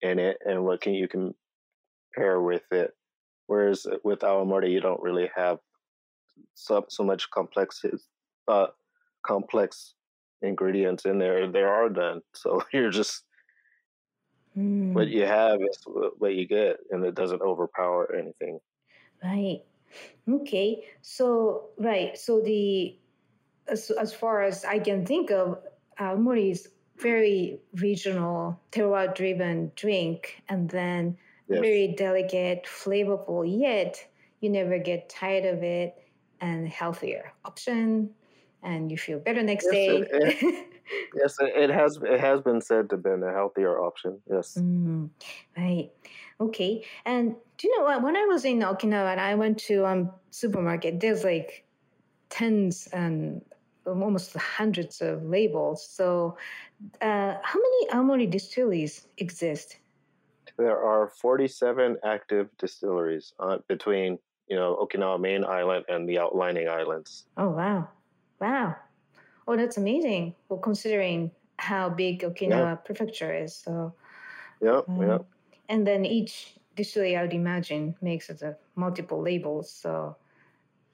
in it, and what can you can pair with it. Whereas with awamori, you don't really have so so much complex uh, complex ingredients in there. There are none, [laughs] so you're just Hmm, what you have is what you get, and it doesn't overpower anything. Right. Okay. So right. So the as, as far as I can think of, awamori is very regional, terroir-driven drink, and then Yes. very delicate, flavorful. Yet you never get tired of it, and healthier option, and you feel better next Yes, day. it- [laughs] yes, it has. It has been said to have been a healthier option. Yes. Mm, right. Okay. And do you know what? When I was in Okinawa and I went to um supermarket, there's like tens and almost hundreds of labels. So, uh, how many Awamori distilleries exist? There are 47 active distilleries uh, between you know Okinawa main island and the outlining islands. Oh wow, wow! Oh, that's amazing. Well, considering how big Okinawa yeah. prefecture is, so. yeah, Um, yep. And then each distillery, I would imagine, makes it a multiple labels. So.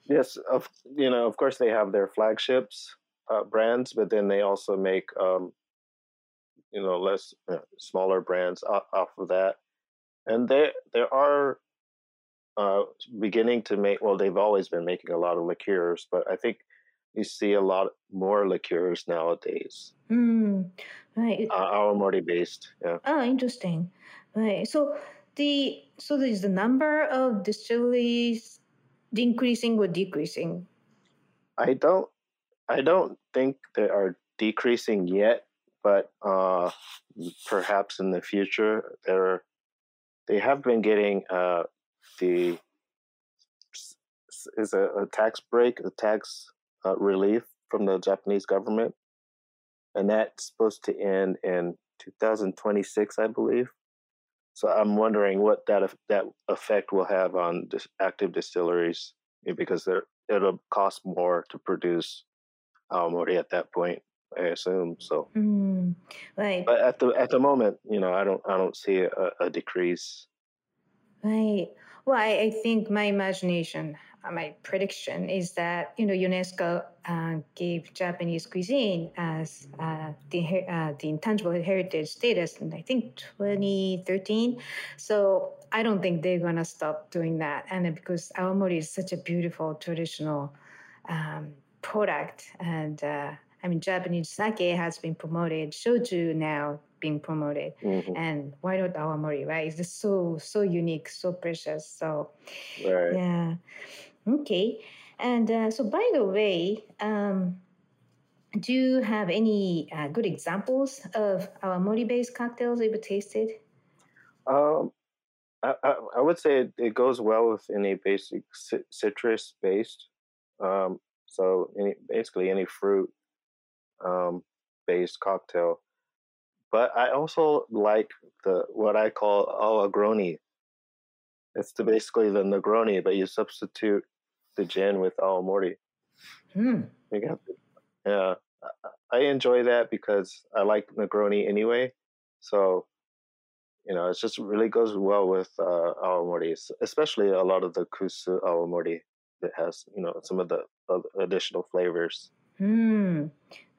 Yes, of you know, of course, they have their flagships uh, brands, but then they also make um, you know less uh, smaller brands off, off of that, and there there are uh, beginning to make. Well, they've always been making a lot of liqueurs, but I think you see a lot more liqueurs nowadays. Mm, right. Uh, Awamori based. Yeah. Oh, interesting. Right. So the so is the number of distilleries increasing or decreasing? I don't. I don't think they are decreasing yet, but uh, perhaps in the future, they're they have been getting uh, the is a, a, tax break, a tax uh, relief from the Japanese government, and that's supposed to end in 2026, I believe. So I'm wondering what that that effect will have on active distilleries because it'll cost more to produce awamori at that point. I assume so. Mm, right. But at the at the moment, you know, I don't I don't see a, a decrease. Right. Well, I, I think my imagination uh, my prediction is that you know UNESCO uh, gave Japanese cuisine as uh, the uh, the intangible heritage status in I think 2013. So I don't think they're gonna stop doing that, and because awamori is such a beautiful traditional um, product, and uh, I mean Japanese sake has been promoted, shochu now being promoted mm-hmm. and why not awamori right it's just so so unique so precious so right. yeah Okay. And uh, so, by the way, um, do you have any uh, good examples of awamori based cocktails you've tasted? Um, I, I, I, would say it, it, goes well with any basic c- citrus based. Um, so, any, basically, any fruit um, based cocktail. But I also like the what I call oh, a Groni. It's the, basically the Negroni, but you substitute the gin with awamori. Hmm. Yeah, I enjoy that because I like Negroni anyway. So, you know, it just really goes well with uh, awamori, especially a lot of the kusu awamori that has, you know, some of the additional flavors. Hmm.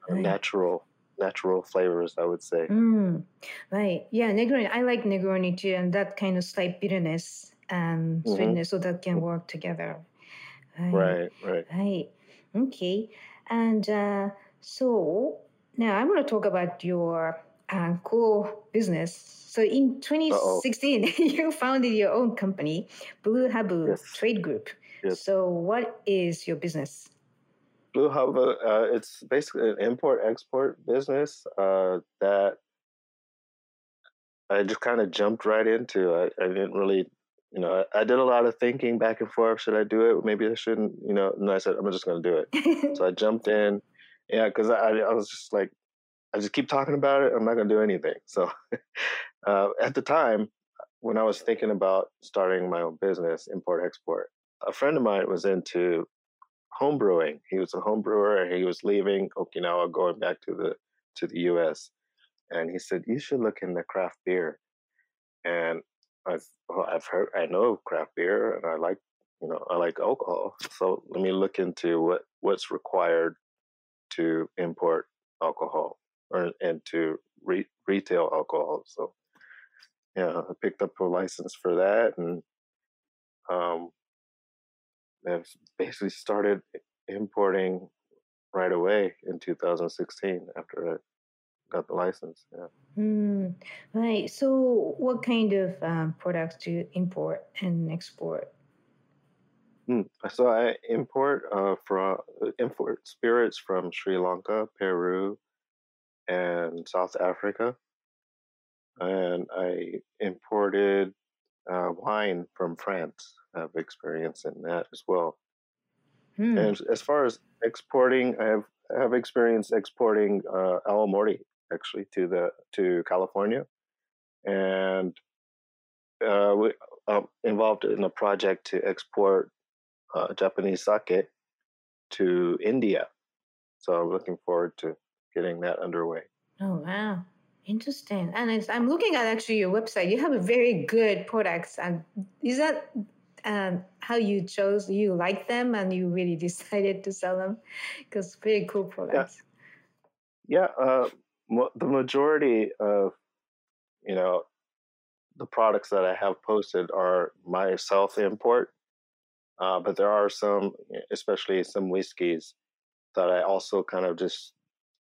Natural, natural flavors, I would say. Mm. Right. Yeah, Negroni. I like Negroni too, and that kind of slight bitterness and mm-hmm. sweetness, mm-hmm. so that can work together. Right, right. Right. Okay. And uh, so now I'm going to talk about your uh, core business. So in 2016, [laughs] you founded your own company, Blue Habu yes. Trade Group. Yes. So what is your business? Blue Habu, uh, it's basically an import-export business uh, that I just kind of jumped right into. I, I didn't really you know, I, I, did a lot of thinking back and forth. Should I do it? Maybe I shouldn't. You know, and I said I'm just going to do it. [laughs] so I jumped in. Yeah, because I, I was just like, I just keep talking about it. I'm not going to do anything. [laughs] So uh, at the time, when I was thinking about starting my own business, import export, a friend of mine was into home brewing. He was a home brewer, and he was leaving Okinawa, going back to the to the U.S. And he said, "You should look into craft beer." And I've I've heard I know craft beer and I like you know I like alcohol. So let me look into what what's required to import alcohol or and to re- retail alcohol. So yeah, I picked up a license for that and um, I've basically started importing right away in 2016 after got the license. Yeah. Mm, right. So, what kind of um, products do you import and export? Mm. So I import uh, from import spirits from Sri Lanka, Peru, and South Africa, and I imported uh, wine from France. I have experience in that as well. Hmm. And as far as exporting, I have I have experience exporting uh, awamori actually to the to California, and uh, we um, involved in a project to export uh, Japanese sake to India. So I'm looking forward to getting that underway. Oh wow, interesting! And I'm looking at actually your website. You have a very good products, and is that um, how you chose? You like them, and you really [laughs] decided to sell them because very cool products. Yeah, yeah uh, the majority of you know the products that I have posted are my self import, uh, but there are some, especially some whiskeys, that I also kind of just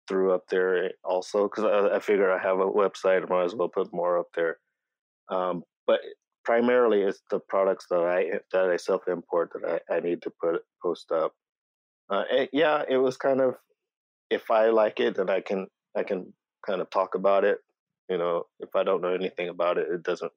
threw up there also because I, I figured I have a website, I might as well put more up there. Um, but primarily, it's the products that I that I self import that I, I need to put post up. Uh, yeah, it was kind of if I like it, then I can I can kind of talk about it. You know, if I don't know anything about it, it doesn't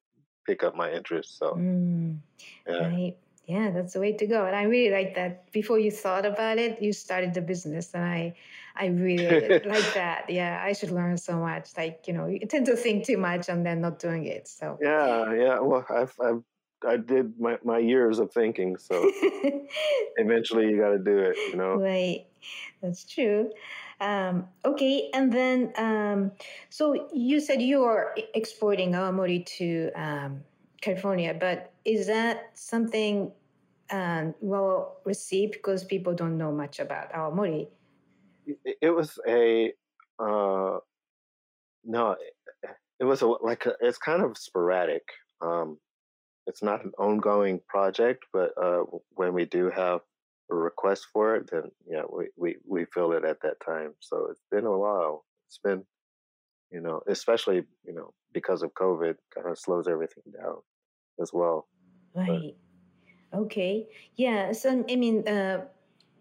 pick up my interest. So, mm, yeah. Right. Yeah, that's the way to go. And I really like that. Before you thought about it, you started the business, and I, I really like [laughs] that. Yeah, I should learn so much. Like you know, you tend to think too much and then not doing it. So yeah, yeah. Well, I've, I've I did my, my years of thinking, so [laughs] eventually you got to do it. You know, right? That's true. Um, okay, and then um, so you said you are exporting awamori to um, California, but is that something um, well received because people don't know much about awamori? It was a uh, no, it was a, like a, it's kind of sporadic. Um, it's not an ongoing project, but uh, when we do have a request for it, then yeah, we, we, we fill it at that time. So it's been a while. It's been, you know, especially, you know, because of COVID kind of slows everything down as well. Right. But, okay. Yeah. So, I mean, uh,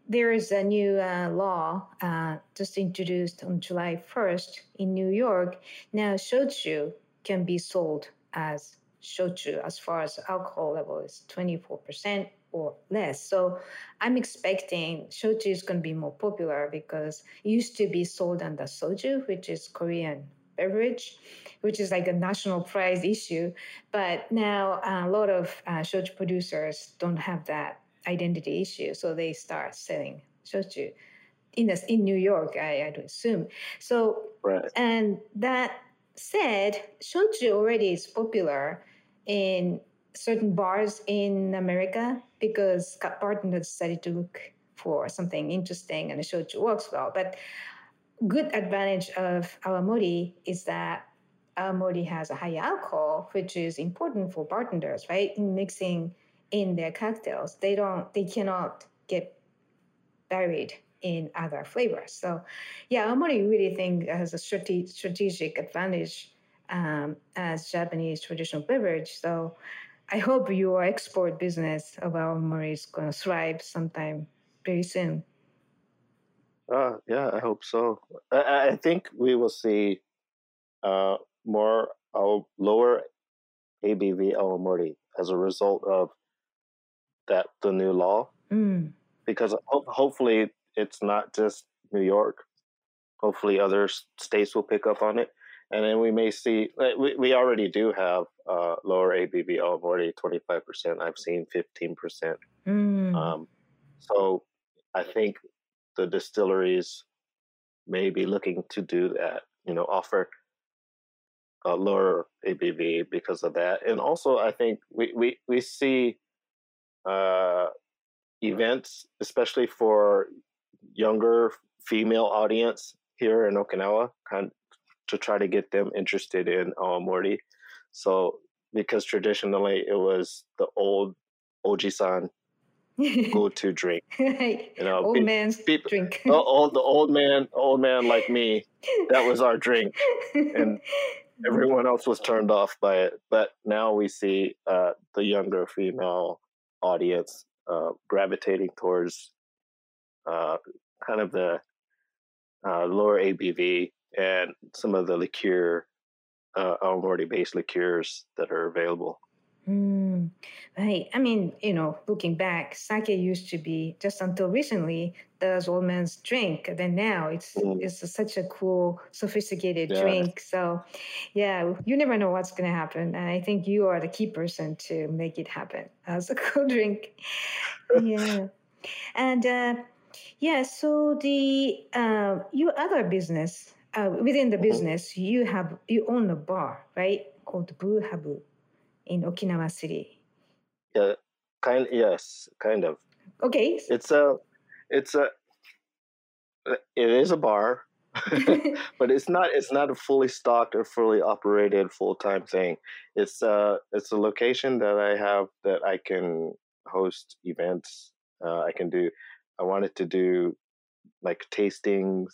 there is a new uh, law uh, just introduced on July 1st in New York. Now, shochu can be sold as shochu as far as alcohol level is 24% or less. So I'm expecting shochu is going to be more popular because it used to be sold under soju, which is Korean beverage, which is like a national prize issue. But now uh, a lot of uh, shochu producers don't have that identity issue, so they start selling shochu in in New York, I, I would assume. So right. and that said, shochu already is popular in certain bars in America because bartenders decided to look for something interesting and the shochu works well. But good advantage of awamori is that awamori has a high alcohol, which is important for bartenders, right? In mixing in their cocktails, they don't, they cannot get buried in other flavors. So, yeah, awamori really think has a strate- strategic advantage um, as Japanese traditional beverage. So, I hope your export business of awamori is going to thrive sometime very soon. Uh, yeah, I hope so. I, I think we will see uh, more uh, lower ABV awamori as a result of that the new law. Mm. Because ho- hopefully it's not just New York. Hopefully other states will pick up on it and then we may see we, we already do have uh, lower ABV already 25%. I've seen 15%. Mm. Um, so I think the distilleries may be looking to do that, you know, offer a lower ABV because of that. And also, I think we, we, we see uh, events, especially for younger female audience here in Okinawa, kind to try to get them interested in awamori. So because traditionally it was the old oji-san go-to [laughs] drink. you know, old pe- man's drink. old, the old man, old man like me, that was our drink, and everyone else was turned off by it. But now we see uh, the younger female audience uh, gravitating towards uh, kind of the uh, lower ABV and some of the liqueur, uh, Awamori based liqueurs that are available. Mm, right. I mean, you know, looking back, sake used to be just until recently the old man's drink. Then now it's Mm. it's such a cool, sophisticated Yeah. drink. So, yeah, you never know what's going to happen, and I think you are the key person to make it happen as a [laughs] cool drink. yeah, [laughs] and uh, yeah. So the uh, your other business uh, within the Mhm. business, you have you own a bar, right? Called Blue Habu in Okinawa City. Yeah, kind yes, kind of. Okay. It's a, it's a, it is a bar, [laughs] [laughs] but it's not. It's not a fully stocked or fully operated full time thing. It's a, it's a location that I have that I can host events. Uh, I can do. I wanted to do like tastings.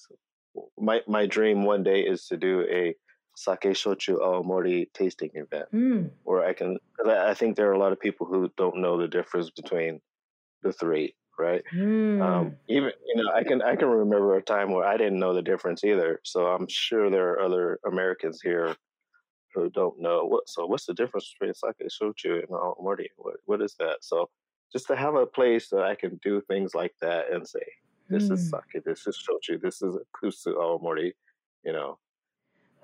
My my dream one day is to do a sake shochu awamori tasting event Mm, where I can. I think there are a lot of people who don't know the difference between the three, right? mm. Um, even you know, I can I can remember a time where I didn't know the difference either. So I'm sure there are other Americans here who don't know what. So what's the difference between sake shochu and awamori? What what is that? So just to have a place that I can do things like that and say, this is Mm. sake, this is shochu, this is kusu awamori. You know,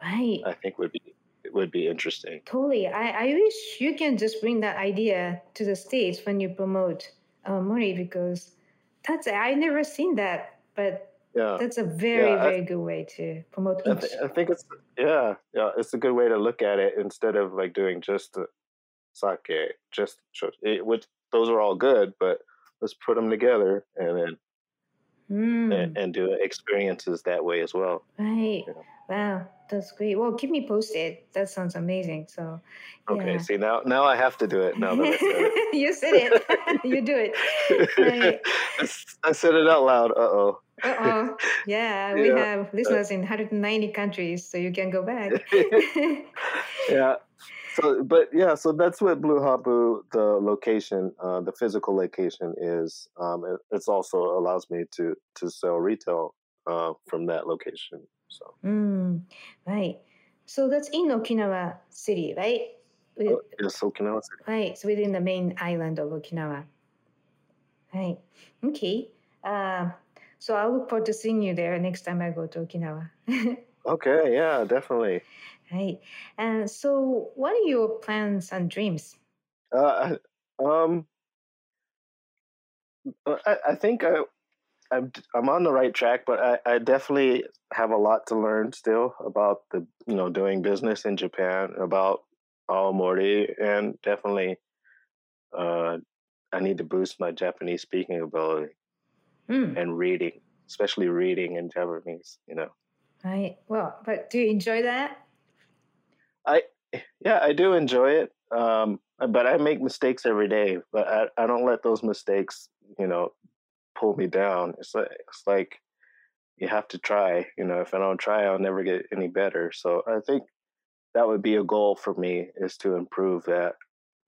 right. I think would be it would be interesting. Totally. I, I wish you can just bring that idea to the States when you promote uh, Mori because that's, i never seen that, but Yeah. that's a very, Yeah, I- very good way to promote I, th- I think it's yeah, yeah. It's a good way to look at it instead of like doing just sake, just it, which those are all good, but let's put them together and then Mm, and, and do experiences that way as well. right. Yeah. Wow. That's great. Well, keep me posted. That sounds amazing. So, Okay, see now now I have to do it now that I said [laughs] you said it. [laughs] you do it. Right. [laughs] it. I said it out loud. Uh oh. Uh oh. Yeah, we Yeah. have listeners in 190 countries, so you can go back. yeah. So, but yeah, so that's what Blue Habu, the location, uh, the physical location is. Um, it it's also allows me to to sell retail uh, from that location. So, Mm, right. So that's in Okinawa City, right? With- oh, yes, Okinawa City. Right. So within the main island of Okinawa. Right. Okay. Uh, so I'll look forward to seeing you there next time I go to Okinawa. [laughs] Okay, yeah, definitely. Right. And so, what are your plans and dreams? Uh, I- um, uh, I, I think I, I'm I'm on the right track, but I, I definitely have a lot to learn still about the you know doing business in Japan about Awamori, and definitely, uh, I need to boost my Japanese speaking ability Mm, and reading, especially reading in Japanese. You know, right. Well, but do you enjoy that? I yeah, I do enjoy it. Um, but I make mistakes every day, but I, I don't let those mistakes, you know, pull me down. It's like it's like you have to try. You know, if I don't try, I'll never get any better. So I think that would be a goal for me is to improve that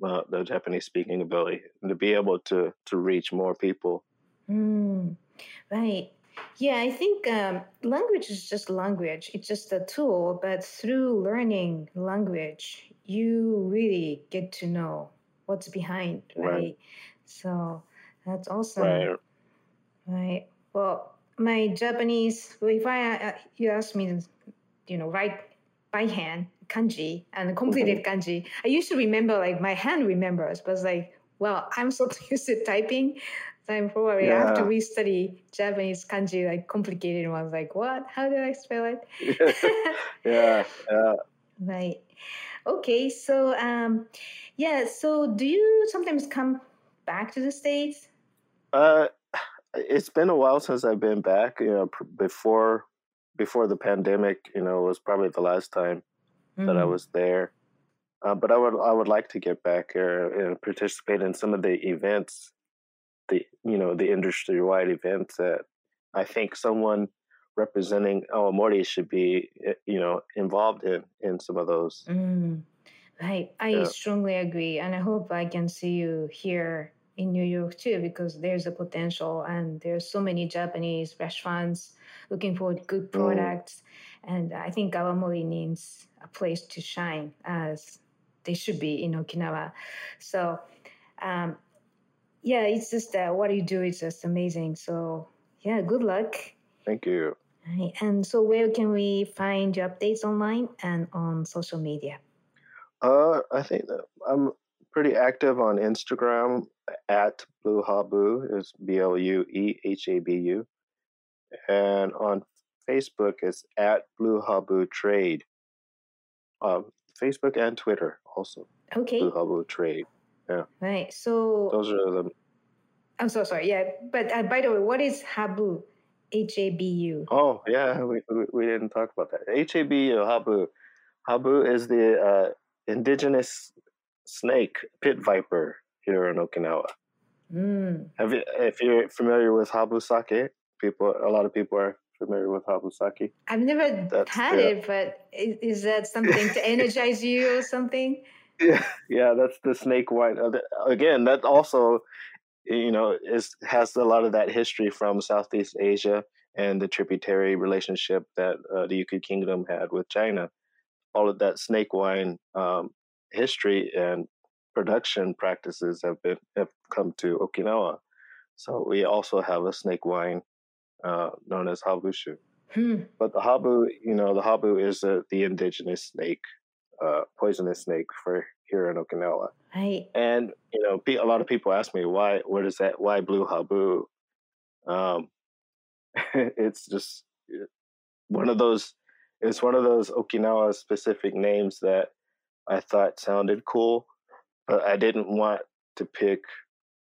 uh, the Japanese speaking ability and to be able to to reach more people. Mm, right. Yeah, I think um, language is just language. It's just a tool, but through learning language, you really get to know what's behind, right? Right. So that's awesome. Right. Right. Well, my Japanese, well, if I uh, you ask me, you know, write by hand kanji and completed kanji, I used to remember like my hand remembers, but it's like, well, I'm so used to typing. I'm probably I have to Yeah. restudy Japanese kanji, like complicated ones. Like what? How do I spell it? [laughs] yeah. Yeah. [laughs] Right. Okay. So, um, yeah. So, do you sometimes come back to the states? Uh, it's been a while since I've been back. You know, pr- before before the pandemic, you know, was probably the last time that I Mm. was there. Uh, but I would I would like to get back here and participate in some of the events, the you know the industry wide events that I think someone representing Awamori should be eh, you know involved in in some of those. Mm, right. I Yeah. strongly agree, and I hope I can see you here in New York too because there's a potential and there's so many Japanese restaurants looking for good products. Mm. And I think Awamori needs a place to shine as they should be in Okinawa. So, um, yeah, it's just that what you do is just amazing. So, yeah, good luck. Thank you. And so, where can we find your updates online and on social media? Uh, I think I'm pretty active on Instagram at Blue Habu is B L U E H A B U, and on Facebook is at Blue Habu Trade. Um, Facebook and Twitter also. Okay. Blue Habu Trade. Yeah. Right. So those are the. I'm so sorry. Yeah, but uh, by the way, what is Habu? H A B U. Oh yeah, we, we, we didn't talk about that. H A B U Habu. Habu is the uh, indigenous snake pit viper here in Okinawa. Mm. Have you, if you're familiar with habu sake, people, a lot of people are familiar with habu sake. I've never That's had the, it, but is, is that something to [laughs] energize you or something? Yeah, yeah, that's the snake wine. Uh, again, that also, you know, is has a lot of that history from Southeast Asia and the tributary relationship that uh, the Ryukyu Kingdom had with China. All of that snake wine um, history and production practices have been have come to Okinawa. So we also have a snake wine uh, known as habushu. Hmm. But the habu, you know, the habu is uh, the indigenous snake, uh, poisonous snake for here in Okinawa. Right. And you know, a lot of people ask me why. What is that? Why blue habu? Um, [laughs] it's just one of those. It's one of those Okinawa specific names that I thought sounded cool, but I didn't want to pick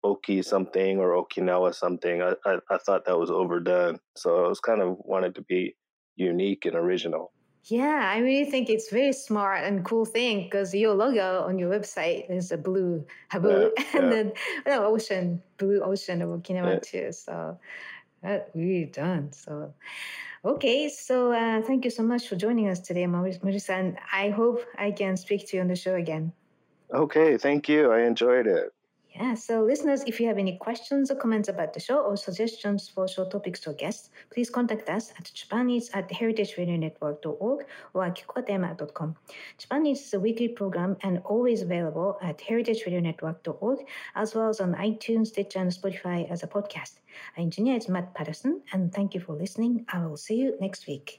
Oki something or Okinawa something. I, I, I thought that was overdone. So I was kind of wanted to be unique and original. Yeah, I really think it's very smart and cool thing because your logo on your website is a blue habu yeah, [laughs] and yeah. then oh, ocean, blue ocean of Okinawa yeah. too. So that really done. So Okay, so uh, thank you so much for joining us today, Maurice, and I hope I can speak to you on the show again. Okay, thank you. I enjoyed it. Yeah, so listeners, if you have any questions or comments about the show or suggestions for show topics or guests, please contact us at Japan Eats at heritageradionetwork.org or at kikokatayama.com. Japan Eats is a weekly program and always available at heritageradionetwork.org as well as on iTunes, Stitcher, and Spotify as a podcast. Our engineer is Matt Patterson, and thank you for listening. I will see you next week.